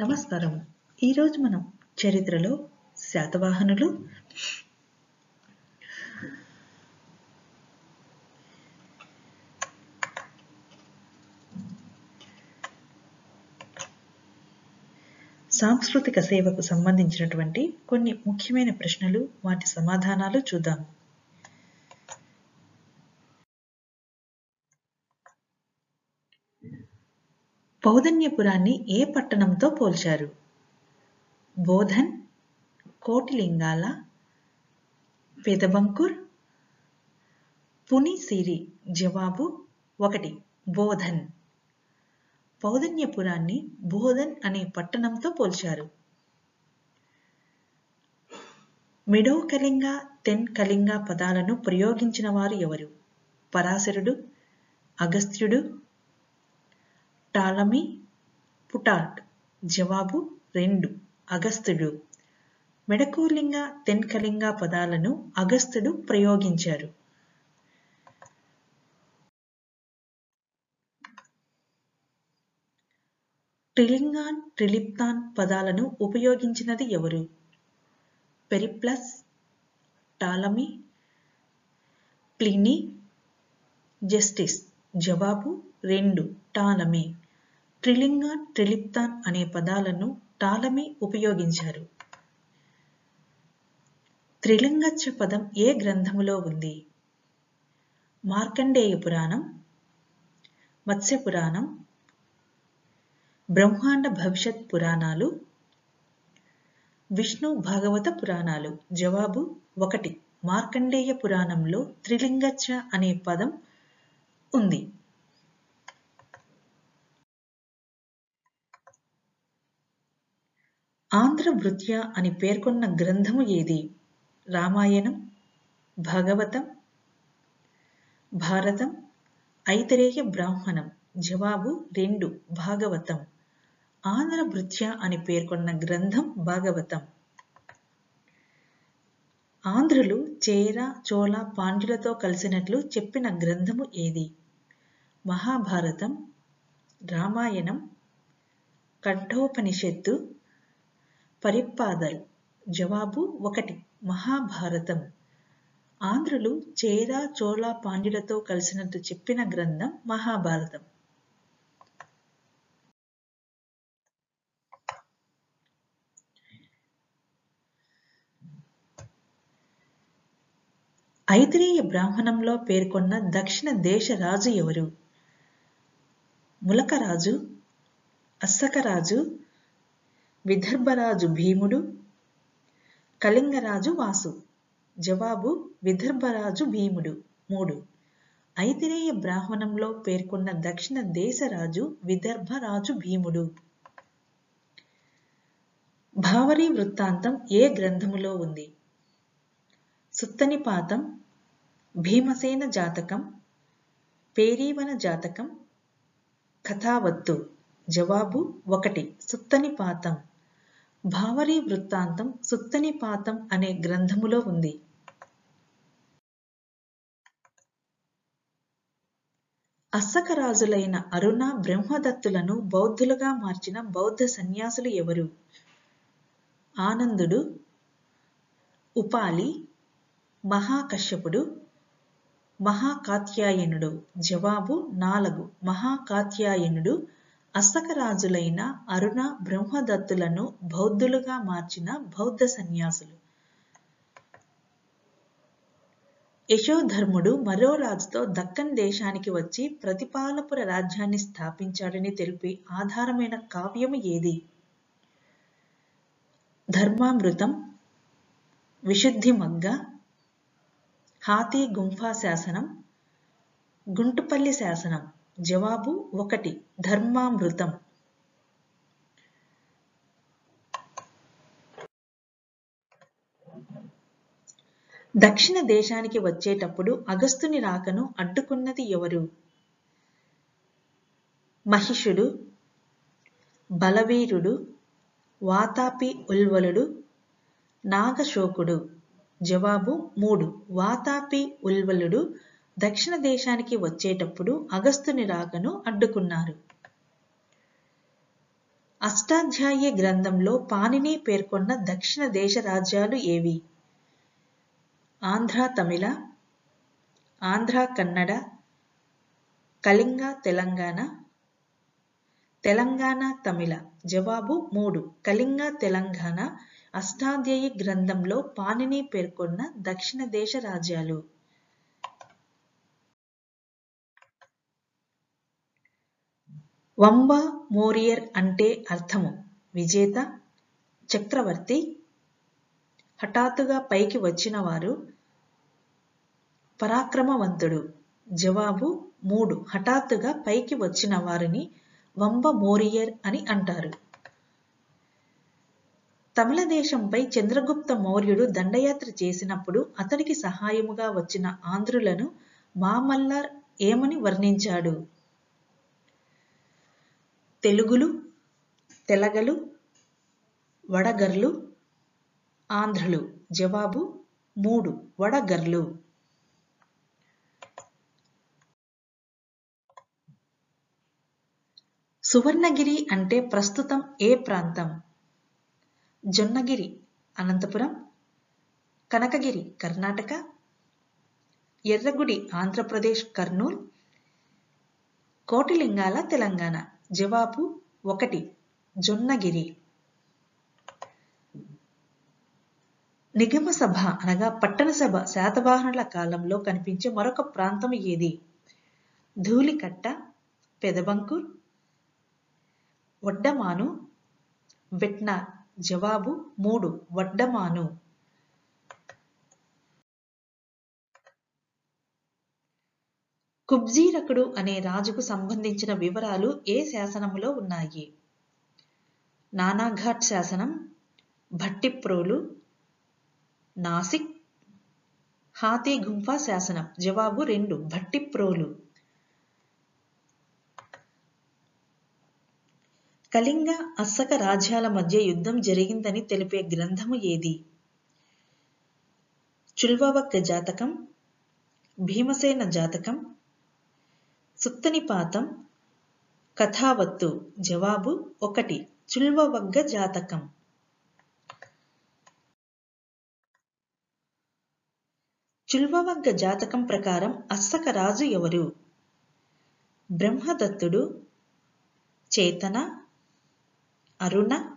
నమస్కారం. ఈరోజు మనం చరిత్రలో శాతవాహనులు సాంస్కృతిక సేవకు సంబంధించినటువంటి కొన్ని ముఖ్యమైన ప్రశ్నలు వాటి సమాధానాలు చూద్దాం. పౌదన్యపురాన్ని ఏ పట్టణంతో పోల్చారు? బోధన్ కోటిలింగాల పెదబంకుర్ పునిసిరి జవాబు ఒకటి బోధన్. పౌదన్యపురాన్ని బోధన్ అనే పట్టణంతో పోల్చారు. మిడో కళింగ తెన్ కళింగ పదాలను ప్రయోగించిన వారు ఎవరు? పరాశరుడు అగస్త్యుడు టాలమీ పుటార్క్ జవాబు రెండు. అగస్త్యుడు మెడకోలింగ తెన్కలింగ పదాలను అగస్త్యుడు ప్రయోగించారు. ట్రిలింగాన్ ట్రిలిప్తాన్ పదాలను ఉపయోగించినది ఎవరు? Periplus Ptolemy Pliny Justice. జవాబు రెండు. టాలమీ. ట్రిలింగాన్ ట్రిలిప్తాన్ అనే పదాలను టాలమీ ఉపయోగించారు. త్రిలింగచ్చ పదం ఏ గ్రంథములో ఉంది? మార్కండేయ పురాణం మత్స్య పురాణం బ్రహ్మాండ భవిష్యత్ పురాణాలు విష్ణు భాగవత పురాణాలు. జవాబు ఒకటి. మార్కండేయ పురాణంలో త్రిలింగచ్చ అనే పదం ఉంది. ఆంధ్రవృత్య అని పేర్కొన్న గ్రంథము ఏది? రామాయణం భాగవతం భారతం ఐతరేయ బ్రాహ్మణం. జవాబు రెండు భాగవతం. ఆంధ్రభృత్య అని పేర్కొన్న గ్రంథం భాగవతం. ఆంధ్రులు చేర చోళ పాండ్యులతో కలిసినట్లు చెప్పిన గ్రంథము ఏది? మహాభారతం రామాయణం కంఠోపనిషత్తు పరిపాదల్. జవాబు ఒకటి మహాభారతం. ఆంధ్రులు చేర చోళ పాండ్యులతో కలిసినట్టు చెప్పిన గ్రంథం మహాభారతం. ఐతిరేయ బ్రాహ్మణంలో పేర్కొన్న దక్షిణ దేశ రాజు ఎవరు? ములకరాజు అస్సకరాజు విదర్భరాజు భీముడు కళింగరాజు వాసు. జవాబు విదర్భరాజు భీముడు. మూడు. ఐతిరేయ బ్రాహ్మణంలో పేర్కొన్న దక్షిణ దేశరాజు విదర్భరాజు భీముడు. భావరీ వృత్తాంతం ఏ గ్రంథములో ఉంది? సుత్తనిపాతం భీమసేన జాతకం పేరీవన జాతకం కథావత్తు. జవాబు ఒకటి. సుత్తనిపాతం. భావరీ వృత్తాంతం సుత్తనిపాతం అనే గ్రంథములో ఉంది. అస్సకరాజులైన అరుణ బ్రహ్మదత్తులను బౌద్ధులుగా మార్చిన బౌద్ధ సన్యాసులు ఎవరు? ఆనందుడు ఉపాలి మహాకశ్యపుడు మహాకాత్యాయనుడు. జవాబు నాలుగు. మహాకాత్యాయనుడు అస్సకరాజులైన అరుణ బ్రహ్మదత్తులను బౌద్ధులుగా మార్చిన బౌద్ధ సన్యాసులు. యశోధర్ముడు మరో రాజుతో దక్కన్ దేశానికి వచ్చి ప్రతిపాలపుర రాజ్యాన్ని స్థాపించాడని తెలిపి ఆధారమైన కావ్యము ఏది? ధర్మామృతం విశుద్ధి మగ్గ హాతీ గుంఫా శాసనం గుంటుపల్లి శాసనం. జవాబు ఒకటి. ధర్మామృతం. దక్షిణ దేశానికి వచ్చేటప్పుడు అగస్తుని రాకను అడ్డుకున్నది ఎవరు? మహిషుడు బలవీరుడు వాతాపి ఉల్వలుడు నాగశోకుడు. జవాబు మూడు. వాతాపి ఉల్వలుడు దక్షిణ దేశానికి వచ్చేటప్పుడు అగస్తుని రాకను అడ్డుకున్నారు. అష్టాధ్యాయ గ్రంథంలో పాణిని పేర్కొన్న దక్షిణ దేశ రాజ్యాలు ఏవి? ఆంధ్ర తమిళ ఆంధ్ర కన్నడ కళింగ తెలంగాణ తెలంగాణ తమిళ. జవాబు మూడు. కళింగ తెలంగాణ అష్టాధ్యాయి గ్రంథంలో పాణిని పేర్కొన్న దక్షిణ దేశ రాజ్యాలు. వంబ మోరియర్ అంటే అర్థము. విజేత చక్రవర్తి హఠాత్తుగా పైకి వచ్చినవారు పరాక్రమవంతుడు. జవాబు మూడు. హఠాత్తుగా పైకి వచ్చిన వారిని వంబ మోరియర్ అని అంటారు. తమిళ దేశంపై చంద్రగుప్త మౌర్యుడు దండయాత్ర చేసినప్పుడు అతడికి సహాయముగా వచ్చిన ఆంధ్రులను మామల్లార్ ఏమని వర్ణించాడు? తెలుగులు తెలగలు వడగర్లు ఆంధ్రులు. జవాబు మూడు వడగర్లు. సువర్ణగిరి అంటే ప్రస్తుతం ఏ ప్రాంతం? జొన్నగిరి అనంతపురం. కనకగిరి కర్ణాటక. ఎర్రగుడి ఆంధ్రప్రదేశ్ కర్నూల్. కోటిలింగాల తెలంగాణ. జవాబు ఒకటి జొన్నగిరి. నిగమ సభ అనగా పట్టణ సభ శాతవాహనుల కాలంలో కనిపించే మరొక ప్రాంతం ఏది? ధూళికట్ట పెదబంకూర్ వడ్డమాను. వెట్నార్ జవాబు మూడు వడ్డమాను. కుబ్జీరకుడు అనే రాజుకు సంబంధించిన వివరాలు ఏ శాసనములో ఉన్నాయి? నానాఘాట్ శాసనం భట్టిప్రోలు నాసిక్ హాతీ గుంఫా శాసనం జవాబు రెండు భట్టిప్రోలు. కళింగ అస్సక రాజ్యాల మధ్య యుద్ధం జరిగిందని తెలిపే గ్రంథము ఏది? చుల్వవక్క జాతకం భీమసేన జాతకం సుత్తనిపాతం కథావత్తు జవాబు ఒకటి చుల్వవగ్గ జాతకం. చుల్వవగ్గ జాతకం ప్రకారం అస్సక రాజు ఎవరు? బ్రహ్మదత్తుడు చేతన అరుణ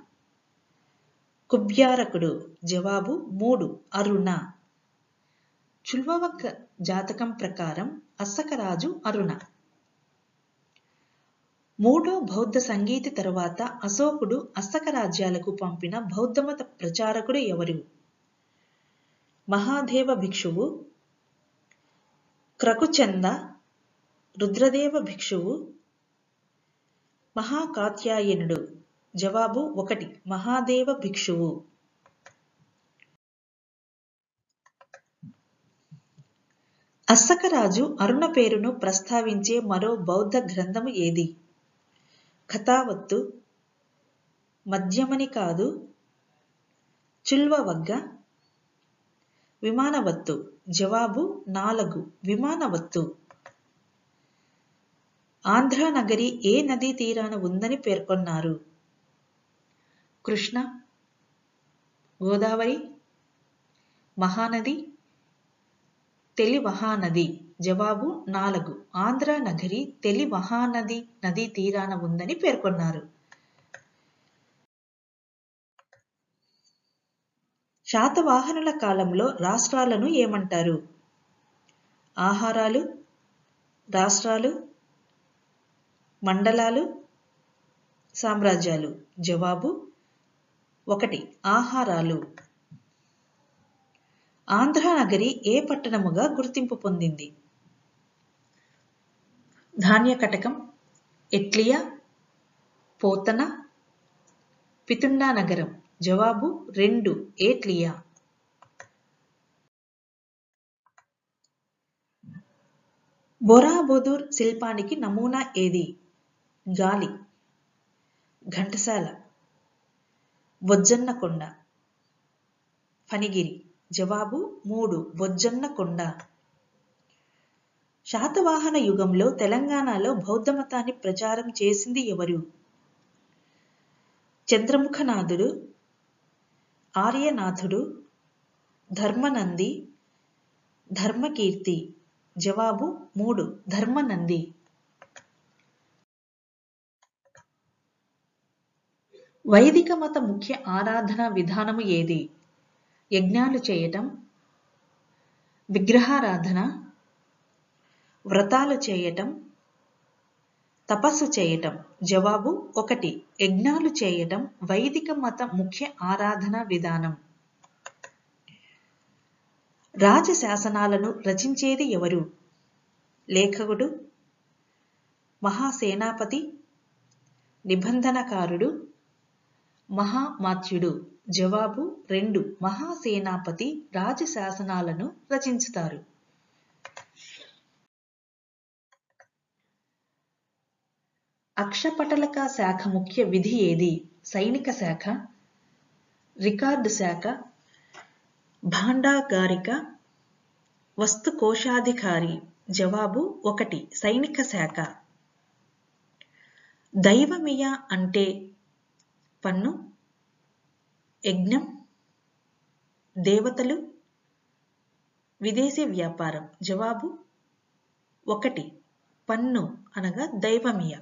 కుబ్యారకుడు జవాబు మూడు అరుణ. చుల్వవగ్గ జాతకం ప్రకారం అస్సకరాజు అరుణ. మూడో బౌద్ధ సంగీతి తరువాత అశోకుడు అస్సక రాజ్యాలకు పంపిన బౌద్ధమత ప్రచారకుడు ఎవరు? మహాదేవ భిక్షువు క్రకుచంద రుద్రదేవ భిక్షువు మహాకాత్యాయనుడు. జవాబు ఒకటి మహాదేవ భిక్షువు. అస్సకరాజు అరుణ పేరును ప్రస్తావించే మరో బౌద్ధ గ్రంథము ఏది? కథావత్తు మధ్యమని కాదు చుల్వవగ్గ విమానవత్తు జవాబు నాలుగు విమానవత్తు. ఆంధ్రానగరి ఏ నదీ తీరాన ఉందని పేర్కొన్నారు. కృష్ణ గోదావరి మహానది తెలి మహానది జవాబు నాలుగు. ఆంధ్ర నగరి తెలి మహానది నదీ తీరాన ఉందని పేర్కొన్నారు. శాతవాహనుల కాలంలో రాష్ట్రాలను ఏమంటారు? ఆహారాలు రాష్ట్రాలు మండలాలు సామ్రాజ్యాలు. జవాబు ఒకటి ఆహారాలు. ఆంధ్రానగరి ఏ పట్టణముగా గుర్తింపు పొందింది? ధాన్యకటకం ఎట్లియా పోతన పితుండా నగరం. జవాబు రెండు ఏట్లియా. బొరాబొదూర్ శిల్పానికి నమూనా ఏది? గాలి ఘంటసాల. బొజ్జన్నకొండ ఫణిగిరి. జవాబు మూడు బొజ్జన్నకొండ శాతవాహన యుగంలో తెలంగాణలో బౌద్ధమతాన్ని ప్రచారం చేసింది ఎవరు? చంద్రముఖనాథుడు ఆర్యనాథుడు ధర్మనంది ధర్మకీర్తి. జవాబు మూడు ధర్మనంది. వైదిక మత ముఖ్య ఆరాధన విధానము ఏది? యజ్ఞాలు చేయటం విగ్రహారాధన వ్రతాలు చేయటం తపస్సు చేయటం. జవాబు ఒకటి. యజ్ఞాలు చేయటం వైదిక మత ముఖ్య ఆరాధన విధానం. రాజశాసనాలను రచించేది ఎవరు? లేఖకుడు మహాసేనాపతి నిబంధనకారుడు మహామాత్యుడు. జవాబు రెండు. మహాసేనాపతి రాజశాసనాలను రచించుతారు. అక్షపటలక శాఖ ముఖ్య విధి ఏది? సైనిక శాఖ రికార్డు శాఖ భాండాగారిక వస్తు కోశాధికారి జవాబు ఒకటి సైనిక శాఖ. దైవమియ అంటే పన్ను యజ్ఞం దేవతలు విదేశీ వ్యాపారం. జవాబు ఒకటి పన్ను అనగా దైవమియ.